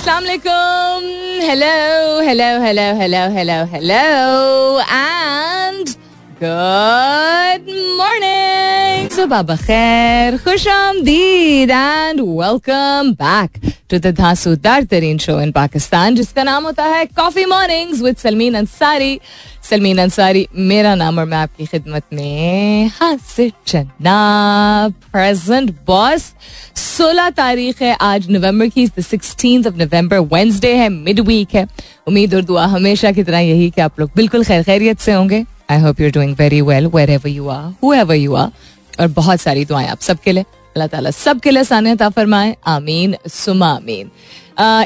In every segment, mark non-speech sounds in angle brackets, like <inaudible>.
Assalamualaikum. Hello, hello, hello, hello, hello, hello, and good morning. Subah khusham khush and welcome back. To the धांसूदार तरीन show in Pakistan जिसका नाम होता है coffee mornings with Salmeen Ansari Salmeen Ansari मेरा नाम और मैं आपकी खिदमत में हासिर जनाब प्रेजेंट बॉस 16 तारीख है, आज नवंबर की सिक्सटीन ऑफ़ नवंबर वेंसडे है मिड वीक है. उम्मीद और दुआ हमेशा की तरह यही कि आप लोग बिल्कुल खैर खैरियत से होंगे. I hope you're doing very well wherever you are whoever you are और बहुत सारी दुआएँ आप सबके लिए. अल्लाह ताला सबके लिए सानियत फरमाए। आमीन, सुमा आमीन।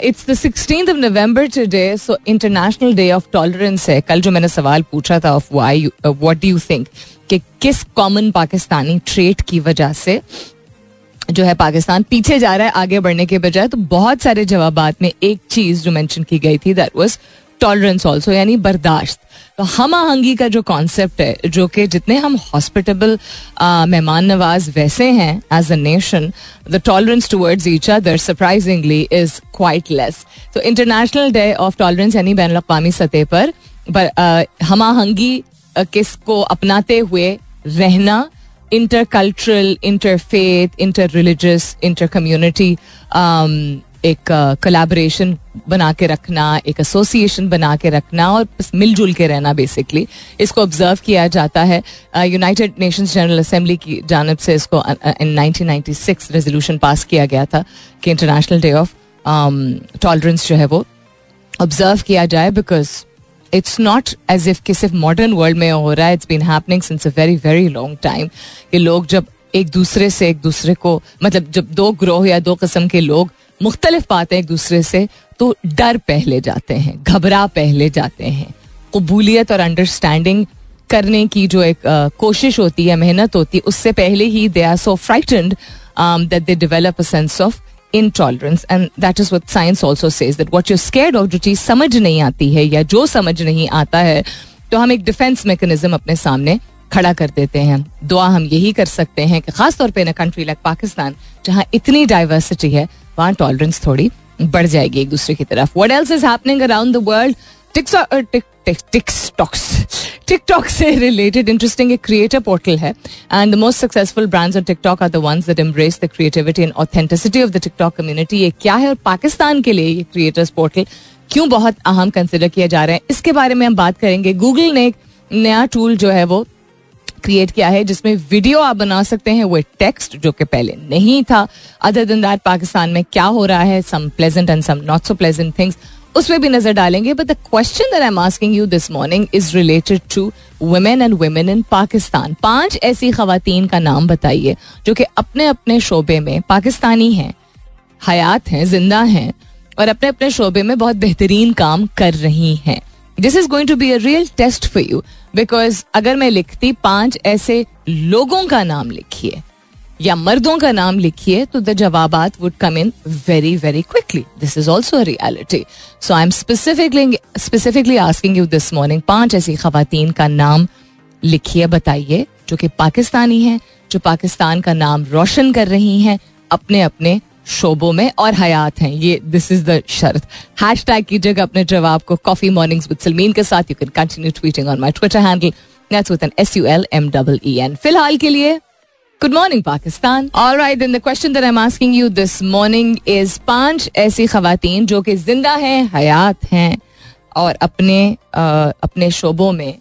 It's the sixteen of November today so international day of tolerance है। कल जो मैंने सवाल पूछा था of why what do you think कि किस कॉमन पाकिस्तानी ट्रेट की वजह से जो है पाकिस्तान पीछे जा रहा है आगे बढ़ने के बजाय तो बहुत सारे जवाब में एक चीज़ जो मेंशन की गई थी दैट वाज टॉलरेंस ऑल्सो यानी बर्दाश्त तो हम आहंगी का जो कॉन्सेप्ट है जो कि जितने हम हॉस्पिटेबल मेहमान नवाज़ वैसे हैं as a nation the tolerance towards each other surprisingly is quite less तो इंटरनेशनल डे ऑफ़ टॉलरेंस यानी बैन अवी सतह पर हम आहंगी किसको अपनाते हुए रहना inter cultural inter faith inter religious inter community एक कोलैबोरेशन बना के रखना, एक एसोसिएशन बना के रखना और मिलजुल के रहना बेसिकली इसको ऑब्ज़र्व किया जाता है। यूनाइटेड नेशंस जनरल असेंबली की जानब से इसको इन 1996 रेजोल्यूशन पास किया गया था कि इंटरनेशनल डे ऑफ़ टॉलरेंस जो है वो ऑब्ज़र्व किया जाए because it's not as if कि सिर्फ़ मॉडर्न वर्ल्ड में हो रहा है। It's been happening since a very very long time कि लोग जब एक दूसरे से एक दूसरे को मतलब जब दो ग्रोह या दो किस्म के लोग मुख्तलिफ़ बातें एक दूसरे से तो डर पहले जाते हैं घबरा पहले जाते हैं। कबूलियत और अंडरस्टैंडिंग करने की जो एक आ, कोशिश होती है मेहनत होती है उससे पहले ही they are so frightened that they develop a sense of intolerance and that is what science also says that what you scared of जो चीज़ समझ नहीं आती है या जो समझ नहीं आता है तो हम एक डिफेंस मैकेनिज्म अपने सामने खड़ा कर देते हैं। दुआ हम यही कर सकते हैं कि खासतौर पर इन कंट्री लाइक पाकिस्तान जहाँ इतनी डाइवर्सिटी है, वहाँ टॉलरेंस थोड़ी बढ़ जाएगी एक दूसरे की तरफ़। What else is happening around the world TikTok से रिलेटेड इंटरेस्टिंग एक क्रिएटर पोर्टल है। And the most successful brands on TikTok are the ones that embrace the creativity and authenticity of the TikTok community ये क्या है और पाकिस्तान के लिए ये क्रिएटर्स पोर्टल क्यों बहुत अहम कंसिडर किया जा रहा है? इसके बारे में हम बात करेंगे। गूगल ने एक नया टूल जो है वो क्रिएट किया है, जिसमें वीडियो आप बना सकते हैं, वो टेक्स्ट जो कि पहले नहीं था। अदर दिन दैट पाकिस्तान में क्या हो रहा है some pleasant and some not so pleasant things उस पर भी नज़र डालेंगे। But the question that I am asking you this morning is related to women and women in Pakistan पाँच ऐसी खातन का नाम बताइए, जो कि अपने अपने शोबे में पाकिस्तानी हैं, हयात हैं, ज़िंदा हैं, और अपने अपने शोबे में बहुत बेहतरीन काम कर रही हैं। This is going to be a real test for you because अगर मैं लिखती पाँच ऐसे लोगों का नाम लिखिए, या मर्दों का नाम लिखिए तो द जवाब would come in very very quickly this is also reality so I am specifically specifically asking you this morning पाँच ऐसी खातन का नाम लिखिए, बताइए, जो कि पाकिस्तानी हैं, जो पाकिस्तान का नाम रोशन कर रही हैं अपने अपने शोबों में और हयात हैं। ये दिस इज़ द शर्त। हैश टैग कीजिएगा अपने जवाब को कॉफ़ी मॉर्निंग्स विद सलमीन के साथ। You can continue tweeting on my Twitter handle S U L M double E N फ़िलहाल के लिए गुड मॉर्निंग पाकिस्तान और right in the question am asking you this morning is पाँच ऐसी खातन जो कि ज़िंदा हैं हयात हैं और अपने uh, अपने शोबों में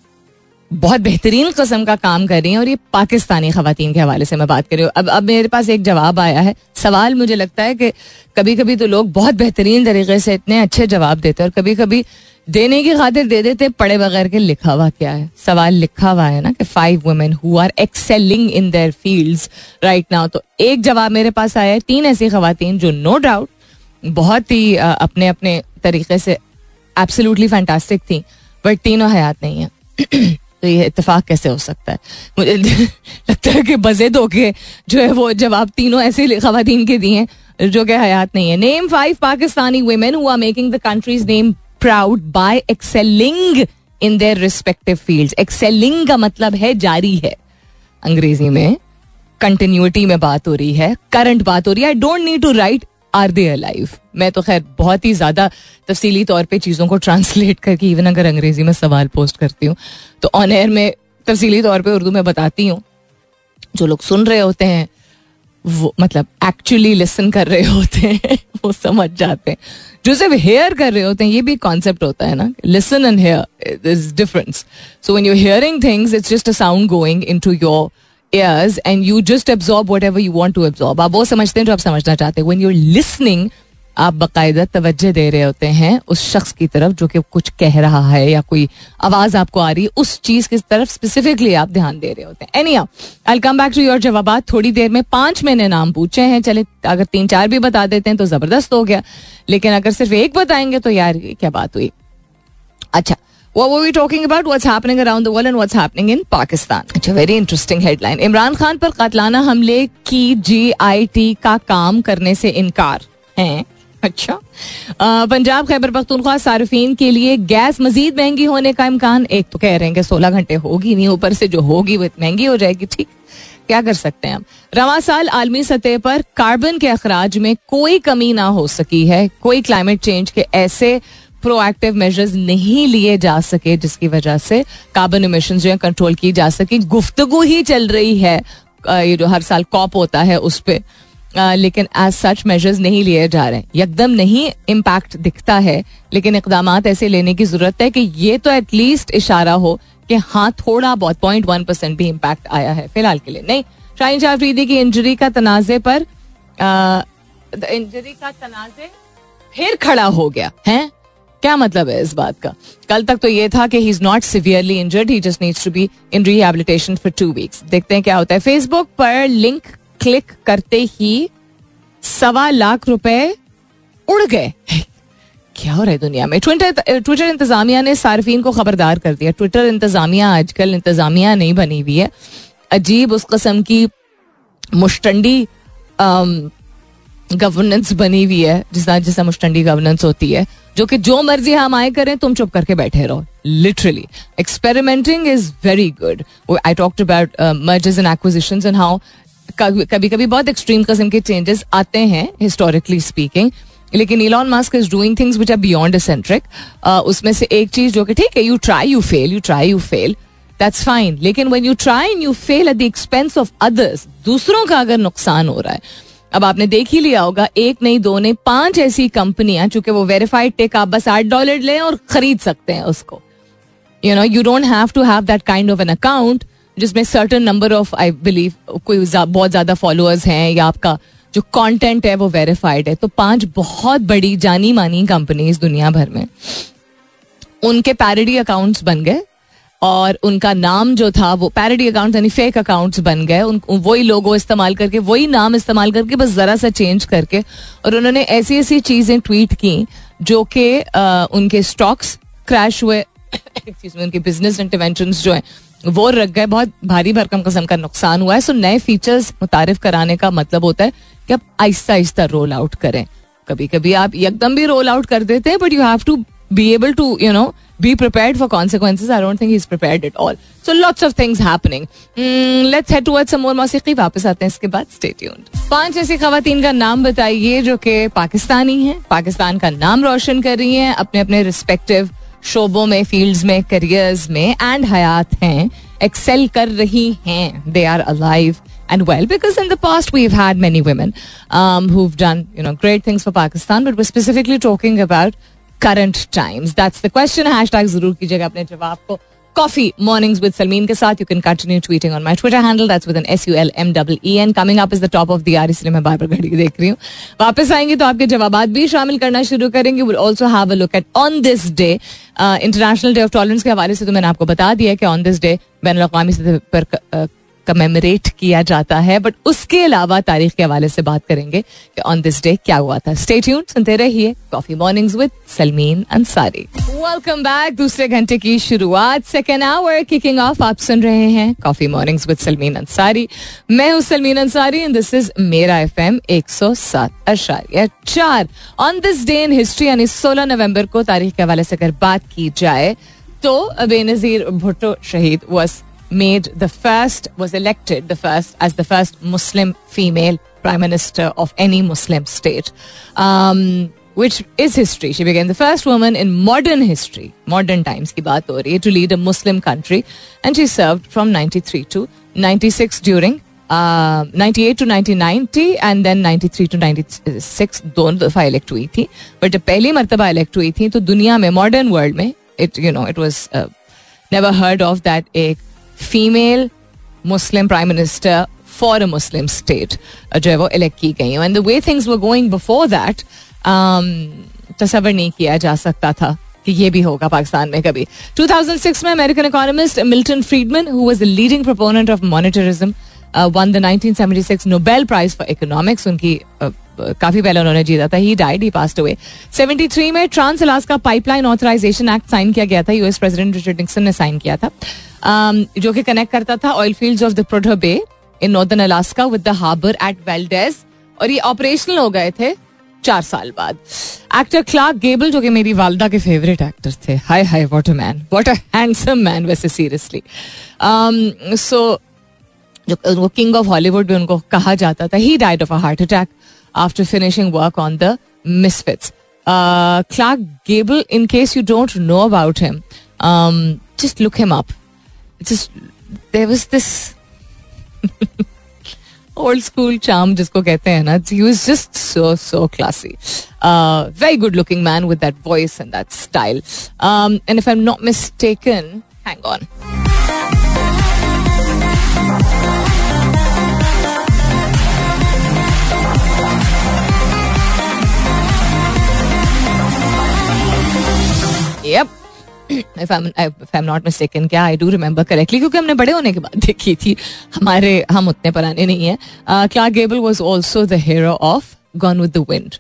बहुत बेहतरीन कस्म का काम कर रही हैं और ये पाकिस्तानी खातन के हवाले से मैं बात कर रही हूँ। अब अब मेरे पास एक जवाब आया है। सवाल मुझे लगता है कि कभी कभी तो लोग बहुत बेहतरीन तरीके से इतने अच्छे जवाब देते हैं और कभी कभी देने की खातिर दे देते पढ़े बगैर के लिखा हुआ क्या है? सवाल लिखा हुआ है ना कि five women who are excelling in their fields right now तो एक जवाब मेरे पास आया है, तीन ऐसी खातन जो नो डाउट बहुत ही अपने अपने तरीके से एब्सोल्युटली फैंटास्टिक थी, बट तीनों हयात नहीं है। <clears throat> तो ये इतफाक कैसे हो सकता है? मुझे <laughs> लगता है कि बजे दो के जो है वो जवाब तीनों ऐसे खातन के दिए जो कि हयात नहीं है। Name five Pakistani women who are making the country's name proud by excelling in their respective field excelling का मतलब है जारी है। अंग्रेज़ी में कंटिन्यूटी में बात हो रही है करंट बात हो रही है। I don't need to write are they alive? मैं तो खैर बहुत ही ज़्यादा तफसीली तौर पे चीज़ों को ट्रांसलेट करके इवन अगर अंग्रेज़ी में सवाल पोस्ट करती हूँ तो ऑन एयर में तफसीली तौर पे उर्दू में बताती हूँ। जो लोग सुन रहे होते हैं, वो मतलब एक्चुअली लिसन कर रहे होते हैं, <laughs> वो समझ जाते हैं। जो सिर्फ़ हेयर कर रहे होते हैं, ये भी कॉन्सेप्ट होता है ना? Listen and hear is difference so when you hearing things it's just a sound going into your ears and you just absorb whatever you want to absorb. आप वो समझते हैं जो आप समझना चाहते हैं. When you're listening, आप बाकायदा तवज्जो दे रहे होते हैं उस शख्स की तरफ़ जो कि कुछ कह रहा है या कोई आवाज़ आपको आ रही है, उस चीज़ की तरफ़ स्पेसिफिकली आप ध्यान दे रहे होते हैं. Any I come back to your जवाब थोड़ी देर में पाँच मैंने नाम पूछे हैं. चले अगर तीन चार भी बता देते हैं तो ज़बरदस्त हो गया. लेकिन अगर सिर्फ़ एक बताएँगे तो यार क्या बात हुई? अच्छा What were we talking about? What's happening around the world and what's happening in Pakistan? अच्छा very interesting headline Imran Khan पर कतलाना हमले की जीआईटी का काम करने से इनकार है। अच्छा। पंजाब खैबर पख्तूनख्वा सार्फिन के लिए गैस मजीद महँगी होने का इम्कान। एक तो कह रहे हैं कि सोलह घंटे होगी नहीं, ऊपर से जो होगी वो महँगी हो जाएगी। ठीक। क्या कर सकते हैं हम? रवा साल आलमी सतह पर कार्बन के अखराज में कोई कमी ना हो सकी है। कोई क्लाइमेट चेंज के ऐसे प्रोएक्टिव मेजर्स नहीं लिए जा सके, जिसकी वजह से कार्बन इमिशन जो है कंट्रोल की जा सके। गुफ्तगु ही चल रही है ये जो हर साल कॉप होता है उस पर लेकिन एज सच मेजर्स नहीं लिए जा रहे हैं। एकदम नहीं इम्पैक्ट दिखता है, लेकिन इकदाम ऐसे लेने की ज़रूरत है कि ये तो एटलीस्ट इशारा हो कि हाँ थोड़ा बहुत पॉइंट वन परसेंट भी इम्पैक्ट आया है, फ़िलहाल के लिए। नहीं, शाहीन शाह की इंजरी का तनाजे पर इंजरी का तनाजे फिर खड़ा हो गया, है? क्या मतलब है इस बात का? कल तक तो ये था कि he is not severely injured he just needs to be in rehabilitation for two weeks देखते हैं क्या होता है। फेसबुक पर लिंक क्लिक करते ही सवा लाख रुपए उड़ गए क्या हो रहा है दुनिया में? ट्विटर ट्विटर इंतजामिया ने सार्फिन को खबरदार कर दिया। ट्विटर इंतजामिया, आजकल इंतजामिया नहीं बनी हुई है। अजीब उस कस्म की मुश्तंडी गवर्नेंस बनी हुई है, जिस जिसना मुश्तंडी गवर्नेंस होती है, जो कि जो मर्ज़ी हम आए करें, तुम चुप करके बैठे रहो। Literally experimenting is very good I talked about mergers and acquisition and how कभी कभी बहुत एक्सट्रीम किस्म के चेंजेस आते हैं हिस्टोरिकली स्पीकिंग लेकिन Elon Musk is doing things which are beyond centric उसमें से एक चीज़ जो कि ठीक है you try you fail you try you fail that's fine लेकिन when you try and you fail at the expense of others दूसरों का अगर नुकसान हो रहा है अब आपने देख ही लिया होगा, एक नहीं, दो नहीं, पाँच ऐसी कंपनियाँ, चूँकि वो वेरीफाइड टेक आप बस आठ डॉलर लें और खरीद सकते हैं उसको। You know you don't have to have that kind of an account जिसमें certain number of I believe कोई बहुत ज़्यादा फॉलोअर्स हैं या आपका जो कंटेंट है वो वेरीफाइड है। तो पाँच बहुत बड़ी जानी मानी कंपनीज़ दुनिया भर में। उनके पैरडी अकाउंट्स बन गए। और उनका नाम जो था, वो पैरडी अकाउंट यानी फेक अकाउंट्स बन गए। वही लोगो इस्तेमाल करके, वही नाम इस्तेमाल करके बस जरा सा चेंज करके, और उन्होंने ऐसी ऐसी चीज़ें ट्वीट की, जो कि उनके स्टॉक्स क्रैश हुए <coughs> उनके बिज़नेस इंटरवेंशन जो है, वो रख गए। बहुत भारी भरकम कस्म का नुकसान हुआ है। सो नए फीचर्स मुतारिफ कराने का मतलब होता है कि आप आहिस्ता आहिस्ता रोल आउट करें। कभी कभी आप एकदम भी रोल आउट कर देते हैं but you have to be able to you know be prepared for consequences I don't think he is prepared it all so lots of things happening let's head towards some more मौसीकी वापस आते हैं इसके बाद stay tuned पांच ऐसी खवतान का नाम बताइए जो कि पाकिस्तानी हैं पाकिस्तान का नाम रोशन कर रही हैं अपने अपने रिस्पेक्टिव शोबों में फील्ड्स में करियर्स में एंड हयात हैं एक्सेल कर रही हैं they are alive and well because in the past we've had many women um, who've done you know great things for Pakistan but we're specifically talking about current times that's the question hashtag ज़रूर कीजिएगा अपने जवाब को Coffee Mornings with Salmeen के साथ you can continue tweeting on my Twitter handle that's with an S U L M W E N coming up is the top of the hour इसलिए मैं बार बार घड़ी देख रही हूँ वापस आएँगे तो आपके जवाब भी शामिल करना शुरू करेंगे will also have a look at on this day international day of tolerance के हवाले से तो मैंने आपको बता दिया कि ऑन दिस डे बैन अवी सतह पर कमेमोरेट किया जाता है बट उसके अलावा तारीख के हवाले से बात करेंगे कि ऑन दिस डे क्या हुआ था। स्टे ट्यून सुनते रहिए coffee mornings with Salmeen Ansari welcome back दूसरे घंटे की शुरुआत सेकेंड आवर किकिंग ऑफ़ आप सुन रहे हैं coffee mornings with Salmeen Ansari मैं हूँ Salmeen Ansari and this is मेरा एफ़ एम एक सौ सात अशारिया। चार on this day in history यानी सोलह नवंबर को तारीख के हवाले से अगर बात की जाए तो बेनजीर भुट्टो शहीद was made the first, was elected the first as the first Muslim female prime minister of any Muslim state, um, which is history. She became the first woman in modern history, modern times ki baat ho rahi hai, to lead a Muslim country, and she served from 93 to 96 during uh, 98 to 1990 and then 93 to 96 दोनों दफा elect हुई थी but जब पहली मरतबा elect हुई थी तो दुनिया में मॉडर्न वर्ल्ड में it you know it was never heard of that एक female Muslim prime minister for a Muslim state जो है वो इलेक्ट की गई and the way things were going before that तस्वर नहीं किया जा सकता था कि ये भी होगा पाकिस्तान में कभी। 2006 में American economist Milton Friedman who was the leading proponent of monetarism won the 1976 Nobel prize for economics उनकी uh, काफ़ी पहले उन्होंने जीता था ही डाइड ही पास्ट हुए 73 में trans Alaska pipeline authorization act sign किया गया था यूएस प्रेसिडेंट रिचर्ड निक्सन ने साइन किया था। Um, जो कि कनेक्ट करता था oil fields of the Prudhoe Bay in northern Alaska with the harbour at Valdez और ये ऑपरेशनल हो गए थे चार साल बाद। एक्टर क्लार्क गेबल जो कि मेरी वालदा के फेवरेट एक्टर थे। हाय हाय what a man what a handsome man वैसे सीरियसली सो जो वो किंग ऑफ़ हॉलीवुड भी उनको कहा जाता था he died of a heart attack after finishing work on the Misfits Clark Gable in case you don't know about him just look him up just there was this <laughs> old school charm जिसको कहते हैं ना he was just so so classy very good looking man with that voice and that style and if I am not mistaken hang on Yep. if I'm if I'm not mistaken, क्या I do remember correctly क्योंकि हमने बड़े होने के बाद देखी थी। हमारे, हम उतने पुराने नहीं हैं। Clark Gable was also the hero of Gone with the Wind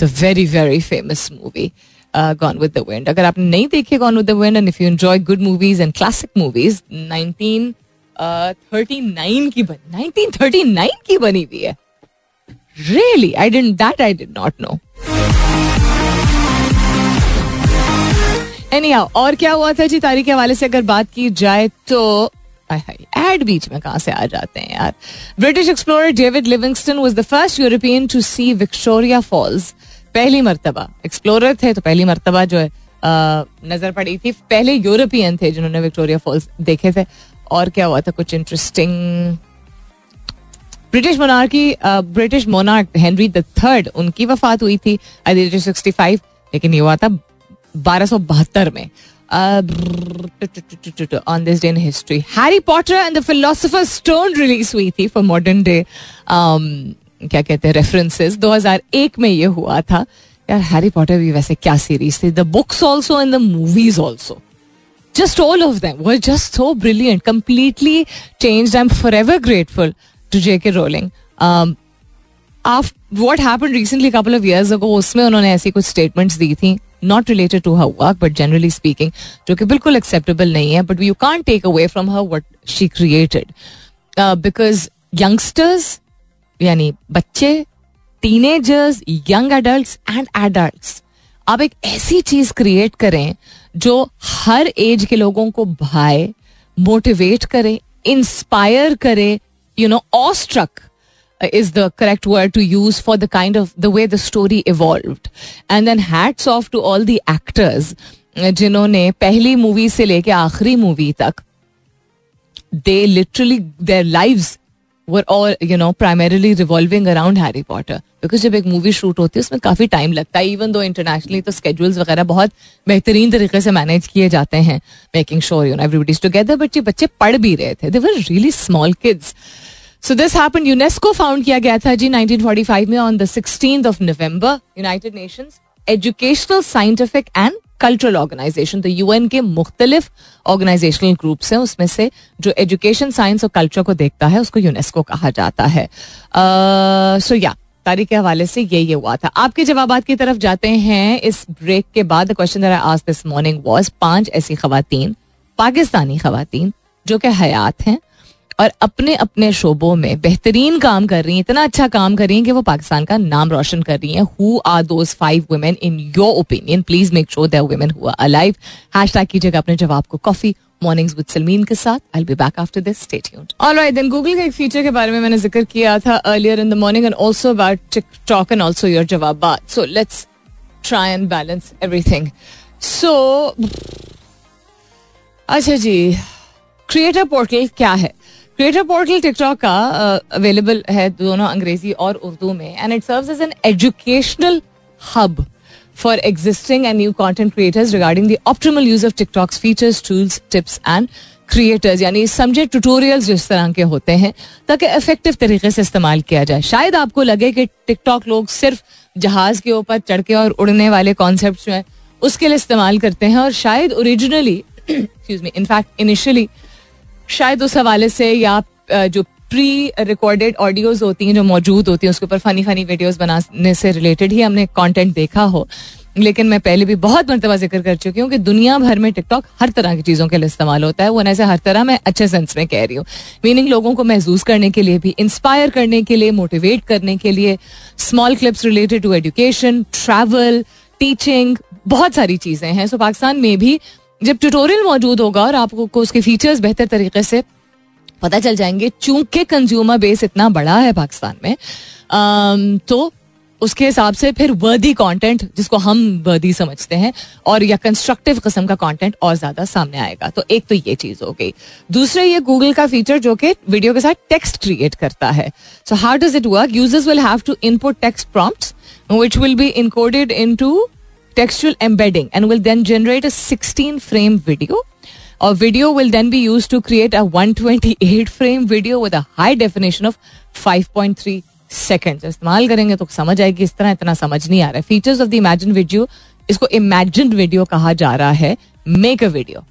the very very famous movie Gone with the Wind अगर आपने नहीं देखे Gone with the Wind and if you enjoy good movies and classic movies 1939 की बनी 1939 की बनी हुई है। Really I didn't that I did not know any और क्या हुआ था जी? तारीख के हवाले से अगर बात की जाए तो एड बीच में कहा से आ जाते हैं यार? British explorer David Livingstone was the first European to see Victoria Falls पहली मरतबा। एक्सप्लोरर थे तो पहली मरतबा जो है नज़र पड़ी थी। पहले यूरोपियन थे जिन्होंने विक्टोरिया फॉल्स देखे थे। और क्या हुआ था? कुछ interesting British monarchy British monarch Henry the third उनकी वफात हुई थी। सिक्सटी फाइव लेकिन ये हुआ था बारह सौ बहत्तर में on this day in history Harry Potter and the philosopher stone release हुई थी फॉर मॉडर्न डे क्या कहते हैं रेफरेंसेस 2001 में ये हुआ था। यार हैरी पॉटर भी वैसे क्या सीरीज़ थी? The books also and the movies also just all of them were just so brilliant completely changed. I'm forever grateful to jk rowling. Um, what happened recently a couple of years ago उसमें उन्होंने ऐसी कुछ statements दी थी। Not related to her work but generally speaking जो कि बिल्कुल acceptable नहीं है but you can't take away from her what she created because youngsters यानी बच्चे teenagers young adult and adult आप एक ऐसी चीज़ क्रिएट करें जो हर एज के लोगों को भाए मोटिवेट करे इंस्पायर करे यू नो ऑस्ट्रक is the correct word to use for the kind of, the way the story evolved. And then hats off to all the actors जिन्होंने पहली मूवी से लेके आखिरी मूवी तक they literally their lives were all you know primarily revolving around Harry Potter because जब एक movie shoot होती है, उसमें काफ़ी टाइम लगता है. इवन दो इंटरनेशनली तो स्केड्यूल्स वगैरह बहुत बेहतरीन तरीके से मैनेज किए जाते हैं making sure you know everybody's together but ये बच्चे पढ़ भी रहे थे. They were really small kids so this happen UNESCO found किया गया था जी 1945 में on the sixteen of November United Nations Educational Scientific and Cultural Organization तो यूएन के मुख्तलिफ़ ऑर्गेनाइजेशनल ग्रुप्स हैं, उसमें से जो एजुकेशन साइंस और कल्चर को देखता है, उसको यूनेस्को कहा जाता है। सो या तारीख के हवाले से ये ये हुआ था। आपके जवाब की तरफ़ जाते हैं। इस ब्रेक के बाद क्वेश्चन आज दिस मॉर्निंग वॉज़ पाँच ऐसी खातन पाकिस्तानी खातन जो कि हयात हैं और अपने अपने शोबों में बेहतरीन काम कर रही हैं, इतना अच्छा काम कर रही हैं कि वो पाकिस्तान का नाम रोशन कर रही हैं। Who are those five women in your opinion please make sure that women who are alive hash कीजिएगा अपने जवाब को कॉफ़ी मॉर्निंग्स विद सलमीन के साथ। I be back after this stay alright then Google के एक फीचर के बारे में मैंने ज़िक्र किया था earlier in the morning and also about TikTok and also your jawabat so let's try and balance everything so अच्छा जी क्रिएटर पोर्टल क्या है? क्रिएटर पोर्टल टिकटॉक का अवेलेबल uh, है दोनों अंग्रेज़ी और उर्दू में and it serves as an educational hub for existing and new content creators regarding the optimal use of TikTok's features tools tips and creators यानी समझे ट्यूटोरियल्स जिस तरह के होते हैं ताकि इफ़ेक्टिव तरीके से इस्तेमाल किया जाए। शायद आपको लगे कि टिकटॉक लोग सिर्फ़ जहाज़ के ऊपर चढ़ के और उड़ने वाले कॉन्सेप्ट जो है उसके लिए इस्तेमाल करते हैं और शायद ओरिजिनली इनफैक्ट इनिशियली शायद उस हवाले से या जो प्री रिकॉर्डेड ऑडियोज होती हैं, जो मौजूद होती हैं, उसके ऊपर फनी फनी वीडियोस बनाने से रिलेटेड ही हमने कंटेंट देखा हो। लेकिन मैं पहले भी बहुत मरतबा ज़िक्र कर चुकी हूँ कि दुनिया भर में टिकटॉक हर तरह की चीज़ों के लिए इस्तेमाल होता है। वो ऐसे हर तरह मैं अच्छे सेंस में कह रही हूँ। मीनिंग लोगों को महसूस करने के लिए भी इंस्पायर करने के लिए मोटिवेट करने के लिए small clips related to education travel teaching बहुत सारी चीज़ें हैं। सो पाकिस्तान में भी जब ट्यूटोरियल मौजूद होगा और आपको उसके फीचर्स बेहतर तरीके से पता चल जाएँगे, चूँकि कंज्यूमर बेस इतना बड़ा है पाकिस्तान में तो उसके हिसाब से फिर वर्दी कंटेंट जिसको हम वर्दी समझते हैं, और या कंस्ट्रक्टिव किस्म का कंटेंट और ज़्यादा सामने आएगा। तो एक तो ये चीज़ हो गई। दूसरा, ये गूगल का फीचर जो कि वीडियो के साथ टेक्स्ट क्रिएट करता है। So how does it work users will have to input text prompts which will be encoded into textual embedding and will then generate a 16 frame video or video will then be used to create a 128 frame video with a high definition of 5.3 second इस्तेमाल करेंगे तो समझ आएगी इस तरह इतना समझ नहीं आ रहा है features of the Imagen video इसको इमेजिन वीडियो कहा जा रहा है मेक अ वीडियो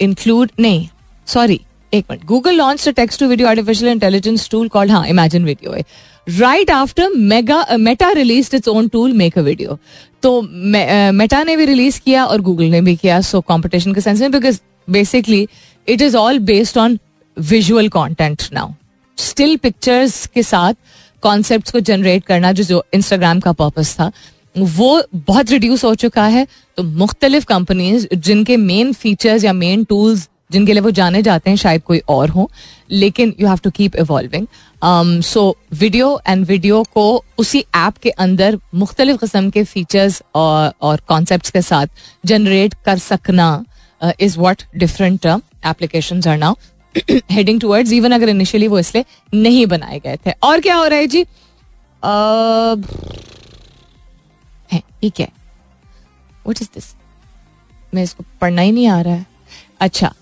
इंक्लूड नहीं सॉरी एक minute Google launch text to video artificial intelligence tool called हाँ इमेजिन वीडियो है। Right after mega Meta release its own tool make a video तो मेटा uh, ने भी रिलीज़ किया और Google ने भी किया सो कॉम्पिटिशन के सेंस में because basically it is all based on visual content now still pictures के साथ कॉन्सेप्ट को जनरेट करना जो जो इंस्टाग्राम का पर्पज था वो बहुत रिड्यूस हो चुका है। तो मुख्तलिफ़ कंपनीज़ जिनके मेन फीचर्स या मेन टूल्स जिनके लिए वो जाने जाते हैं, शायद कोई और हो, लेकिन you have to keep evolving so video and video को उसी ऐप के अंदर मुख्तलिफ़ किस्म के फीचर्स और कॉन्सेप्ट के साथ जनरेट कर सकना is what different term application are now heading towards even अगर इनिशियली वो इसलिए नहीं बनाए गए थे। और क्या हो रहा है जी? ठीक है वट इज़ दिस मैं इसको पढ़ना ही नहीं आ रहा है। अच्छा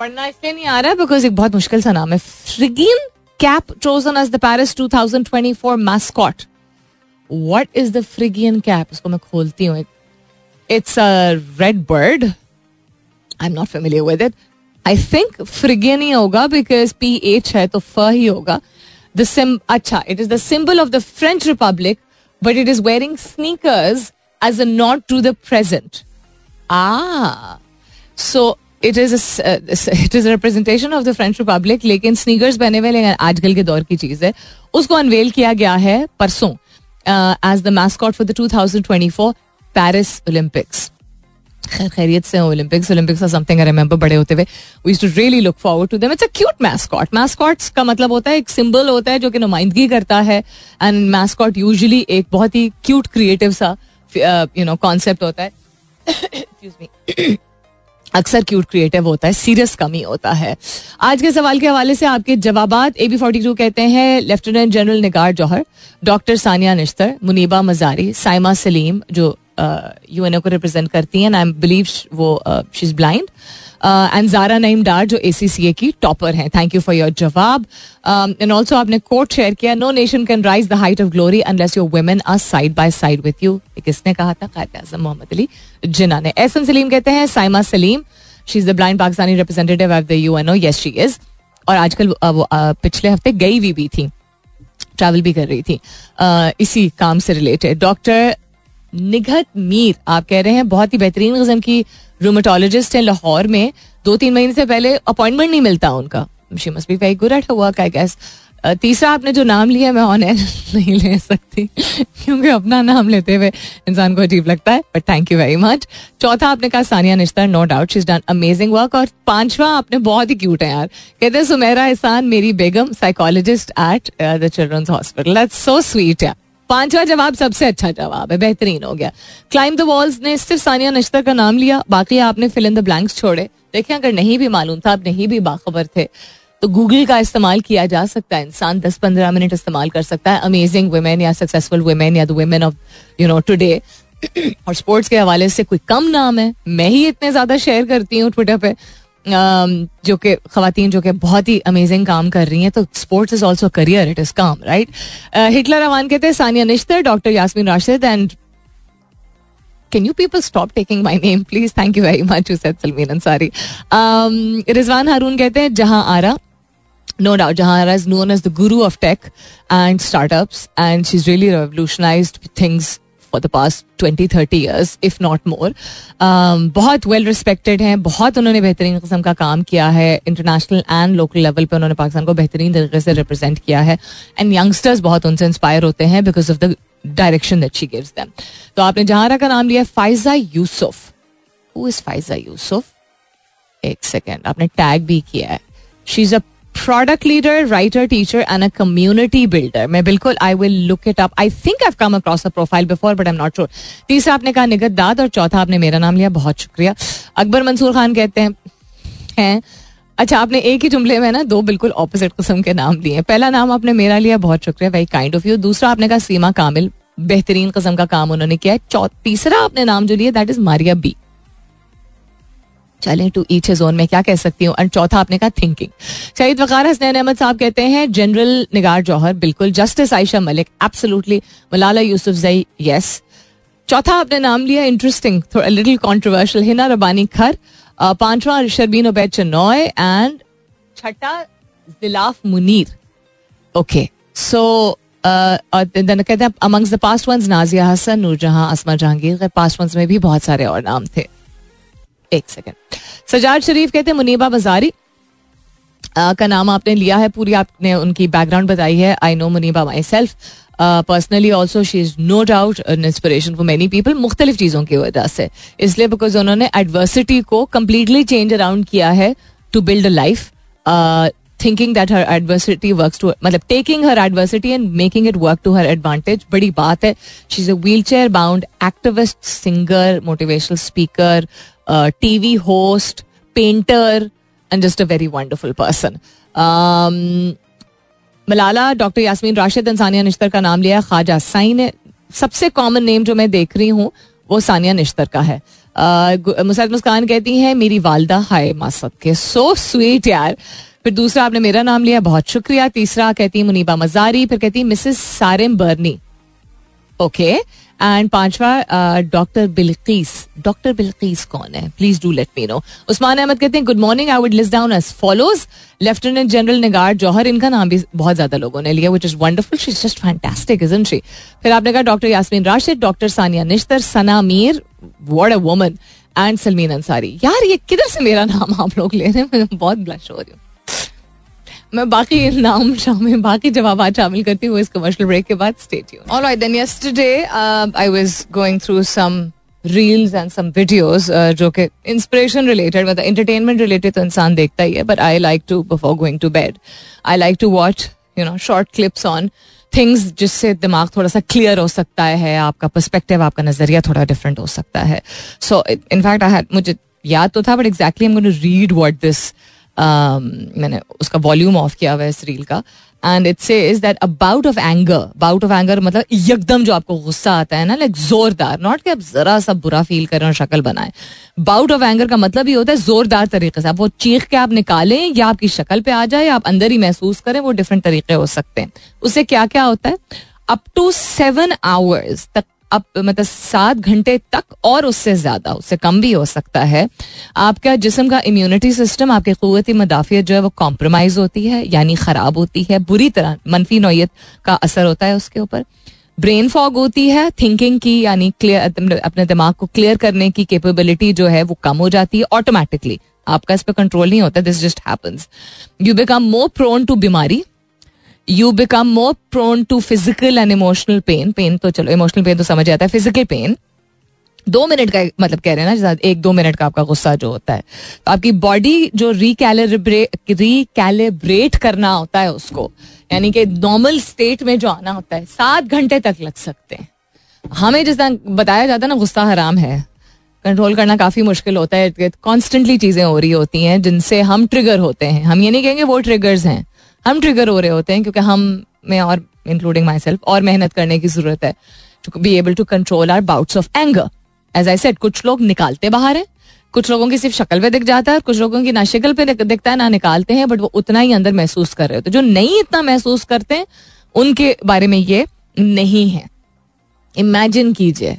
पढ़ना इसलिए नहीं आ रहा है बिकॉज़ एक बहुत मुश्किल सा नाम है। Phrygian cap chosen as the Paris 2024 mascot what is the Phrygian cap इसको मैं खोलती हूँ। It's a red bird I am not familiar with it I think Phrygian ही होगा बिकॉज़ पी एच है तो फ ही होगा। द सिम अच्छा it is the symbol of the French republic but it is wearing sneakers as a nod to the present ah so it is it is representation of the French republic लेकिन sneakers पहने हुए, लेकिन आजकल के दौर की चीज़ है। उसको अनवेल किया गया है परसों as the mascot for the two thousand twenty four Paris Olympics खैर, खैरियत से Olympics Olympics something I remember बड़े होते हुए। We too really look forward to them it's a cute mascot mascots का मतलब होता है, एक सिंबल होता है जो कि नुमाइंदगी करता है। एंड मैस्कॉट यूजुअली एक बहुत ही क्यूट क्रिएटिव सा यू नो कॉन्सेप्ट होता है। <coughs> अक्सर क्यूट क्रिएटिव होता है सीरियस कमी होता है। आज के सवाल के हवाले से आपके जवाब ए बी फोर्टी टू कहते हैं lieutenant general Nigar Johar doctor Sania Nishtar Muniba Mazari Saima Saleem जो यू एन ओ को रिप्रेजेंट करती हैं आई बिलीव वो she is blind and Zara Naeem Dar जो ए सी सी ए की topper हैं. Thank you for your jawab and also आपने quote share किया no nation can rise the height of glory unless your women are side by side with you किसने कहा था? कायद आज़म मोहम्मद अली जिना ने. एहसन सलीम कहते हैं, Saima Saleem she is the blind Pakistani representative of the U N O yes she is और आजकल वो पिछले हफ़्ते गई हुई भी थी. ट्रैवल भी कर रही थी. इसी काम से रिलेटेड डॉक्टर निघत मीर, आप कह रहे हैं, बहुत ही बेहतरीन किस्म की रूमेटोलॉजिस्ट है लाहौर में। दो तीन महीने से पहले अपॉइंटमेंट नहीं मिलता उनका। She must be very good at work I guess तीसरा, आपने जो नाम लिया, मैं ऑन एयर <laughs> नहीं ले सकती, क्योंकि अपना नाम लेते हुए इंसान को अजीब लगता है but thank you very much चौथा, आपने कहा Sania Nishtar no doubt she done amazing work और पांचवा, आपने बहुत ही क्यूट है यार। कहते हैं, सुमेरा एहसान, मेरी बेगम psychologist at the children's hospital so sweet यार पांचवा जवाब सबसे अच्छा जवाब है, बेहतरीन हो गया। क्लाइम द वॉल्स ने सिर्फ़ सानिया नश्तर का नाम लिया, बाकी आपने फिल इन द ब्लैंक्स छोड़े। देखें अगर नहीं भी मालूम था, आप नहीं भी बाखबर थे तो गूगल का इस्तेमाल किया जा सकता है। इंसान दस पंद्रह मिनट इस्तेमाल कर सकता है। अमेजिंग वुमेन या सक्सेसफुल वुमेन या the women of you know today और स्पोर्ट्स के हवाले से कोई कम नाम है। मैं ही इतने ज़्यादा शेयर करती हूँ ट्विटर पे। जो कि खातन जो कि बहुत ही अमेजिंग काम कर रही हैं तो sports is also career it is काम राइट हिटलर अवान कहते हैं Sania Nishtar doctor Yasmin Rashid and people stop taking my name, please? Thank you very much, you said Salmeen Ansari. Um, Rizwan Haroon कहते हैं Jahan Ara no doubt Jahara is known as the guru of tech and startups and she's really revolutionized things the past 20 30 years if not more. Um, बहुत well respected हैं बहुत उन्होंने बेहतरीन किस्म का काम किया है इंटरनेशनल एंड लोकल लेवल पर उन्होंने पाकिस्तान को बेहतरीन तरीके से रिप्रेजेंट किया है। एंड यंगस्टर्स बहुत उनसे इंस्पायर होते हैं because of the direction that she gives them तो आपने जहारा का नाम लिया फाइजा यूसुफ हु इज़ फाइजा यूसुफ एक सेकेंड आपने टैग भी किया है। She is a product leader writer teacher and a community builder मैं बिल्कुल I will look it up I think I come across a profile before but am not sure तीसरा आपने कहा निगत दाद और चौथा आपने मेरा नाम लिया। बहुत शुक्रिया। अकबर मंसूर खान कहते हैं हैं? अच्छा आपने एक ही जुमले में ना दो बिल्कुल ऑपोजिट किस्म के नाम दिए। पहला नाम आपने मेरा लिया, बहुत शुक्रिया वेरी काइंड ऑफ़ यू दूसरा आपने कहा सीमा कामिल, बेहतरीन किस्म का काम उन्होंने किया है। तीसरा आपने नाम जो लिया दैट इज़ मारिया बी। चलें टू ईच जोन में क्या कह सकती हूँ? एंड चौथा आपने कहा थिंकिंग शहीद वकार हसनैन अहमद साहब कहते हैं जनरल निगार जौहर, बिल्कुल justice Ayesha Malik absolutely Malala Yousafzai yes चौथा आपने नाम लिया इंटरेस्टिंग थोड़ा लिटिल कॉन्ट्रोवर्शियल हिना रबानी खर पांचवा शर्बीन उबैद चनॉय एंड छठा, जिलाफ मुनीर. ओके सो कहते हैं amongst the past ones Nazia Hassan, Noorjahan Asma Jahangir past ones में भी बहुत सारे और नाम थे। एक सेकेंड सजाद शरीफ कहते हैं, मुनीबा बाजारी। का नाम आपने लिया है, पूरी आपने उनकी बैकग्राउंड बताई है। I know Muniba myself personally also she is no doubt an inspiration for many people मुख्तलिफ़ चीज़ों की वजह से। इसलिए बिकॉज़ उन्होंने एडवर्सिटी को कम्प्लीटली चेंज अराउंड किया है to build a life thinking that her adversity work to मतलब taking her adversity and making it work to her advantage बड़ी बात है she is a wheelchair bound activist singer motivational speaker TV host painter and just a very wonderful person Malala doctor Yasmin Rashid Insania Nishtar का नाम लिया ख्वाजा साई ने सबसे common name जो मैं देख रही हूँ वो सानिया निश्तर का है मुसैद मुस्कान कहती हैं मेरी वालदा हाय मासद के सो स्वीट यार फिर दूसरा, आपने मेरा नाम लिया, बहुत शुक्रिया। तीसरा, कहती मुनीबा मजारी, फिर कहती Mrs Sarim Burney. Okay and पांचवा डॉक्टर बिल्कीस। डॉक्टर बिल्कीस कौन है? Please do let me know Usman Ahmed कहते हैं good morning I would list down as follows lieutenant general Nigar Johar इनका नाम भी बहुत ज़्यादा लोगों ने लिया which is wonderful she is just fantastic isn't she फिर आपने कहा doctor Yasmin Rashid doctor Sania Nishtar Sana Mir what a woman and Salmeen Ansari यार, ये किधर से मेरा नाम आप लोग ले रहे हैं? बहुत ब्लश हो रही हूँ। मैं बाकी नाम शामिल, बाकी जवाब शामिल करती हूँ इस कमर्शियल ब्रेक के बाद। State you all then yesterday I was going through some reels and some videos जो कि इंस्पिरेशन रिलेटेड मतलब एंटरटेनमेंट रिलेटेड तो इंसान देखता ही है but I like to before going to bed I like to watch you know short clips on things जिससे दिमाग थोड़ा सा क्लियर हो सकता है, आपका पर्सपेक्टिव आपका नज़रिया थोड़ा डिफरेंट हो सकता है। सो इनफैक्ट आई मुझे याद तो था but exactly am read what this मैंने उसका वॉल्यूम ऑफ़ किया हुआ है इस रील का। And it say is that about of anger bout of anger मतलब एकदम जो आपको गुस्सा आता है ना लाइक जोरदार नॉट कि आप जरा सा बुरा फील करें और शक्ल बनाए। बाउट ऑफ़ एंगर का मतलब ये होता है जोरदार तरीके से। आप वो चीख के आप निकालें या आपकी शक्ल पे आ जाए या आप अंदर ही महसूस करें, वो डिफरेंट तरीके हो सकते हैं। उससे क्या क्या होता है? अप टू सेवन आवर्स तक अब मतलब सात घंटे तक और उससे ज़्यादा, उससे कम भी हो सकता है। आपका जिसम का इम्यूनिटी सिस्टम आपकी कुत मदाफियत जो है, वो कॉम्प्रोमाइज होती है, यानी खराब होती है। बुरी तरह, मनफी नोयत का असर होता है उसके ऊपर। ब्रेन फॉग होती है थिंकिंग की, यानी क्लियर अपने दिमाग को क्लियर करने की कैपेबिलिटी जो है, वो कम हो जाती है ऑटोमेटिकली आपका इस पर कंट्रोल नहीं होता this just happens you become more prone to बीमारी। You become more prone to physical and emotional pain pain तो चलो इमोशनल पेन तो समझ आता है फ़िज़िकल पेन दो मिनट का मतलब कह रहे हैं ना एक दो मिनट का आपका गुस्सा जो होता है। तो आपकी बॉडी जो रिकैलिब्रेट रिकैलिब्रेट करना होता है उसको, यानी कि नॉर्मल स्टेट में जो आना होता है, सात घंटे तक लग सकते हैं। हमें जिस तरह बताया जाता है ना, गुस्सा हराम है। कंट्रोल करना काफ़ी मुश्किल होता है कॉन्स्टेंटली चीज़ें हो रही होती हैं, जिनसे हम ट्रिगर होते हैं। हम ये नहीं कहेंगे वो ट्रिगर्स हैं। हम ट्रिगर हो रहे होते हैं क्योंकि हम में और इंक्लूडिंग माई सेल्फ और मेहनत करने की ज़रूरत है to be able to control our bouts of anger as I said कुछ लोग निकालते बाहर है। कुछ लोगों की सिर्फ़ शक्ल पे दिख जाता है कुछ लोगों की ना शक्ल पे दिखता है, ना निकालते हैं बट वो उतना ही अंदर महसूस कर रहे होते जो नहीं इतना महसूस करते हैं, उनके बारे में ये नहीं है। इमेजिन कीजिए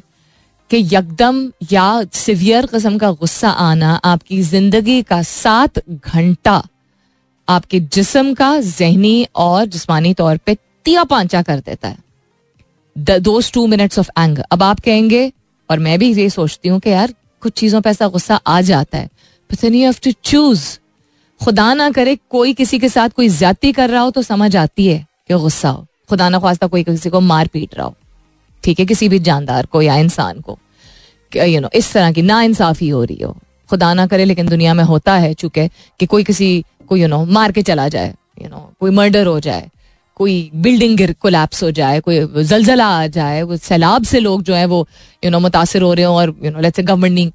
कि यकदम या सिवियर कस्म का गुस्सा आना आपकी ज़िंदगी का सात घंटा आपके जिसम का जहनी और जिसमानी तौर पे तिया पांचा कर देता है। Those two minutes of anger अब आप कहेंगे, और मैं भी ये सोचती हूँ कि यार, कुछ चीज़ों पर ऐसा गुस्सा आ जाता है। चूज़ खुदा ना करे कोई किसी के साथ कोई ज्यादती कर रहा हो तो समझ आती है कि गुस्सा हो। खुदा ना खास्ता कोई किसी को मार पीट रहा हो। ठीक है, किसी भी जानदार को या इंसान को। यू नो इस तरह की ना इंसाफी हो रही हो। खुदा ना करे, लेकिन दुनिया में होता है चूँकि कि कोई किसी को यू नो मार के चला जाए यू you नो know, कोई मर्डर हो जाए कोई बिल्डिंग गिर कोलैप्स हो जाए कोई जलजला आ जाए वो सैलाब से लोग जो है वो यू नो मुतासर हो रहे हो और यू नो लेट्स गवर्नमेंट ने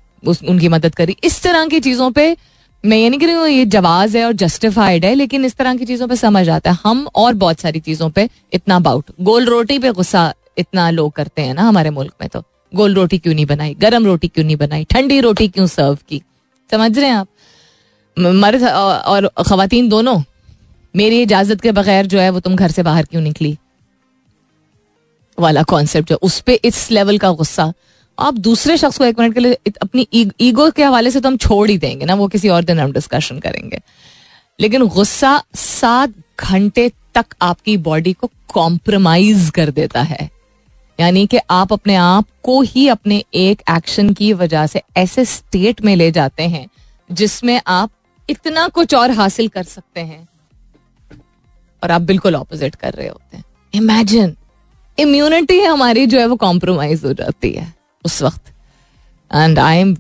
उनकी मदद करी। इस तरह की चीज़ों पे मैं ये नहीं कह रही हूँ ये जवाज है और जस्टिफाइड है लेकिन इस तरह की चीज़ों पे समझ आता है। हम और बहुत सारी चीज़ों पे इतना बाउट गोल रोटी पे गुस्सा इतना लोग करते हैं ना हमारे मुल्क में तो। गोल रोटी क्यों नहीं बनाई? गर्म रोटी क्यों नहीं बनाई? ठंडी रोटी क्यों सर्व की? समझ रहे हैं आप? मर्द और खातन दोनों, मेरी इजाज़त के बगैर जो है वो तुम घर से बाहर क्यों निकली? वाला कॉन्सेप्ट जो, उस पर इस लेवल का गुस्सा। आप दूसरे शख्स को एक मिनट के लिए अपनी ईगो के हवाले से तो हम छोड़ ही देंगे ना, वो किसी और दिन हम डिस्कशन करेंगे। लेकिन गुस्सा सात घंटे तक आपकी बॉडी को कॉम्प्रोमाइज कर देता है। यानी कि आप अपने आप को ही अपने एक एक्शन की वजह से ऐसे स्टेट में ले जाते हैं, जिसमें आप इतना कुछ और हासिल कर सकते हैं। और आप बिल्कुल ऑपोजिट कर रहे होते हैं। इमेजिन इम्यूनिटी हमारी जो है वो कॉम्प्रोमाइज हो जाती है उस वक्त। And I am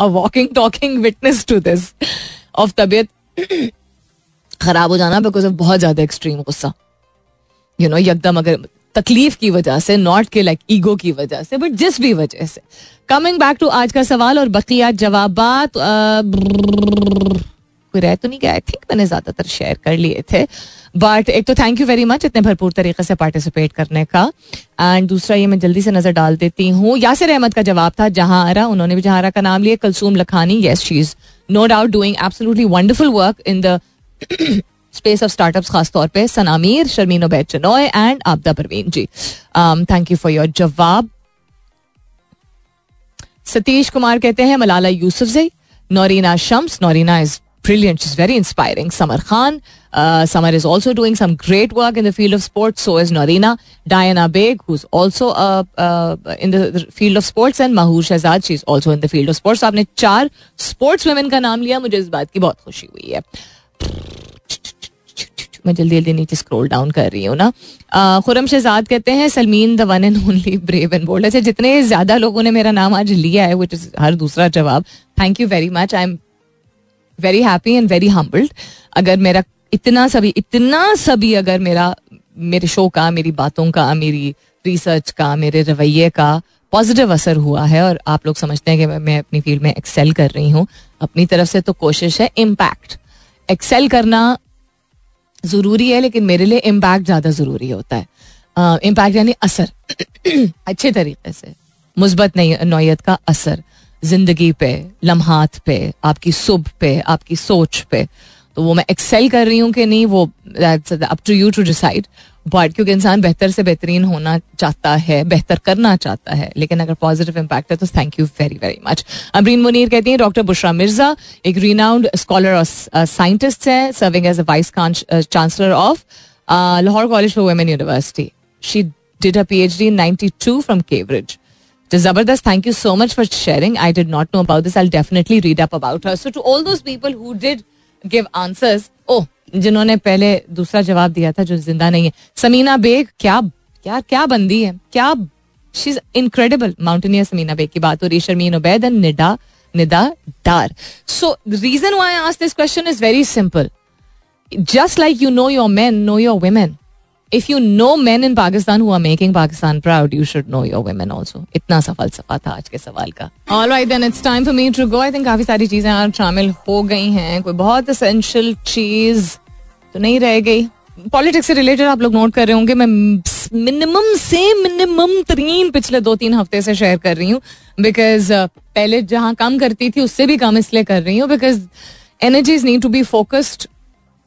a walking talking witness to this of तबीयत <clears throat> खराब हो जाना बिकॉज़ ऑफ़ बहुत ज़्यादा एक्सट्रीम गुस्सा। यू नो यकदम अगर तकलीफ़ की वजह से नॉट के लाइक ईगो की वजह से बट जिस भी वजह से। कमिंग बैक टू आज का सवाल और बकिया जवाब कोई रह तो नहीं गया? आई थिंक मैंने ज़्यादातर शेयर कर लिए थे। बट एक तो थैंक यू वेरी मच इतने भरपूर तरीके से पार्टिसिपेट करने का। एंड दूसरा ये मैं जल्दी से नज़र डाल देती हूँ, यासिर अहमद का जवाब था जहाँ आरा उन्होंने भी जहाँ का नाम लिया, Kulsoom Lakhani. Yes she is no doubt doing absolutely wonderful work in the space of startup खासतौर पर Sana Mir, Sharmeen Obaid and Abida Parveen ji. Thank you for your जवाब। सतीश कुमार कहते हैं, Malala Yousafzai Noorena Shams. Noorena is brilliant is very inspiring Samar Khan uh, summer is also doing some great work in the field of sports so is Noorena. Diana Baig who in the field of sports and Mahoor Shahzad she is also in the field of sports आपने चार sports women का नाम लिया, मुझे इस बात की बहुत खुशी हुई है। मैं जल्दी जल्दी नीचे स्क्रॉल डाउन कर रही हूँ ना। खुरम शहजाद कहते हैं, Salmeen the one and only brave and bold अच्छा जितने ज़्यादा लोगों ने मेरा नाम आज लिया है विच इज़ हर दूसरा जवाब thank you very much I am very happy and very humbled अगर मेरा इतना सभी इतना सभी अगर मेरा, मेरे शो का, मेरी बातों का, मेरी रिसर्च का, मेरे रवैये का पॉजिटिव असर हुआ है, और आप लोग समझते हैं कि मैं अपनी फ़ील्ड में एक्सेल कर रही हूँ। अपनी तरफ़ से तो कोशिश है इम्पैक्ट एक्सेल करना ज़रूरी है, लेकिन मेरे लिए इम्पैक्ट ज़्यादा ज़रूरी होता है। इम्पैक्ट यानी असर। <clears throat> अच्छे तरीके से। मुस्बत नोयत का असर। ज़िंदगी पे, लम्हात पे, आपकी सुबह पे, आपकी सोच पे। तो वो मैं एक्सेल कर रही हूँ कि नहीं वो up to you to decide but क्योंकि इंसान बेहतर से बेहतरीन होना चाहता है बेहतर करना चाहता है लेकिन अगर पॉजिटिव इम्पैक्ट है तो thank you very very much Amreen Munir कहती हैं डॉक्टर बुशरा मिर्ज़ा एक रीनाउंड स्कॉलर और साइंटिस्ट है serving as a vice chancellor of Lahore college for women university she did a PhD in 92 from Cambridge Zabardast, thank you so much for sharing. I did not know about this. I'll definitely read up about her. So, to all those people who did give answers ओ जिन्होंने पहले दूसरा जवाब दिया था जो ज़िंदा नहीं है। समीना बेग, क्या क्या क्या बंदी है? क्या she is incredible mountaineer Samina Baig की बात हो रही Sharmeen Obaid and Nida, Nida Dar. So reason why ask this question is very simple just like you know your man know your women. If you know man in Pakistan are making Pakistan proud, you should know your women also. इतना सा फलसफा था आज के सवाल का। All right, then it's time for me to go. I think काफ़ी सारी चीज़ें आज शामिल हो गई हैं। कोई बहुत essential चीज़ तो नहीं रह गई। पॉलिटिक्स से रिलेटेड आप लोग नोट कर रहे होंगे। मैं मिनिमम से मिनिमम तरीन पिछले दो तीन हफ़्ते से शेयर कर रही हूँ। बिकॉज़ uh, पहले जहाँ काम करती थी उससे भी कम इसलिए कर रही हूँ। Because energies need to be focused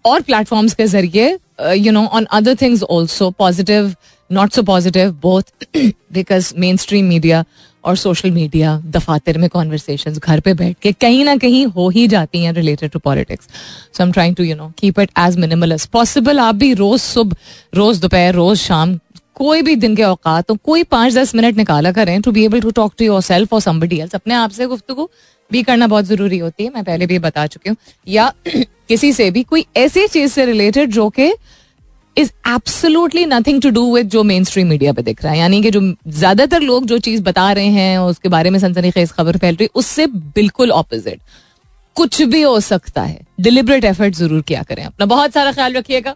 और प्लेटफॉर्म्स के ज़रिए you know on other things also positive not so positive both because mainstream media और सोशल मीडिया दफातर में कॉन्वर्सेशन घर पे बैठ के कहीं ना कहीं हो ही जाती हैं related to politics so am trying to you know keep it as minimal as possible आप भी रोज सुबह, रोज दोपहर, रोज शाम कोई भी दिन के औकात तो कोई पाँच दस मिनट निकाला करें to be able to talk to yourself और समबडी एल्स अपने आप से गुफ्तु भी करना बहुत ज़रूरी होती है, मैं पहले भी बता चुकी हूँ। या <clears throat> किसी से भी कोई ऐसी चीज़ से रिलेटेड जो कि is absolutely nothing to do with जो मेन स्ट्रीम मीडिया पे दिख रहा है। यानी कि जो ज़्यादातर लोग जो चीज़ बता रहे हैं उसके बारे में सनसनीखेज खबर फैल रही है, उससे बिल्कुल ऑपोजिट कुछ भी हो सकता है। डिलिबरेट एफर्ट ज़रूर किया करें। अपना बहुत सारा ख्याल रखिएगा।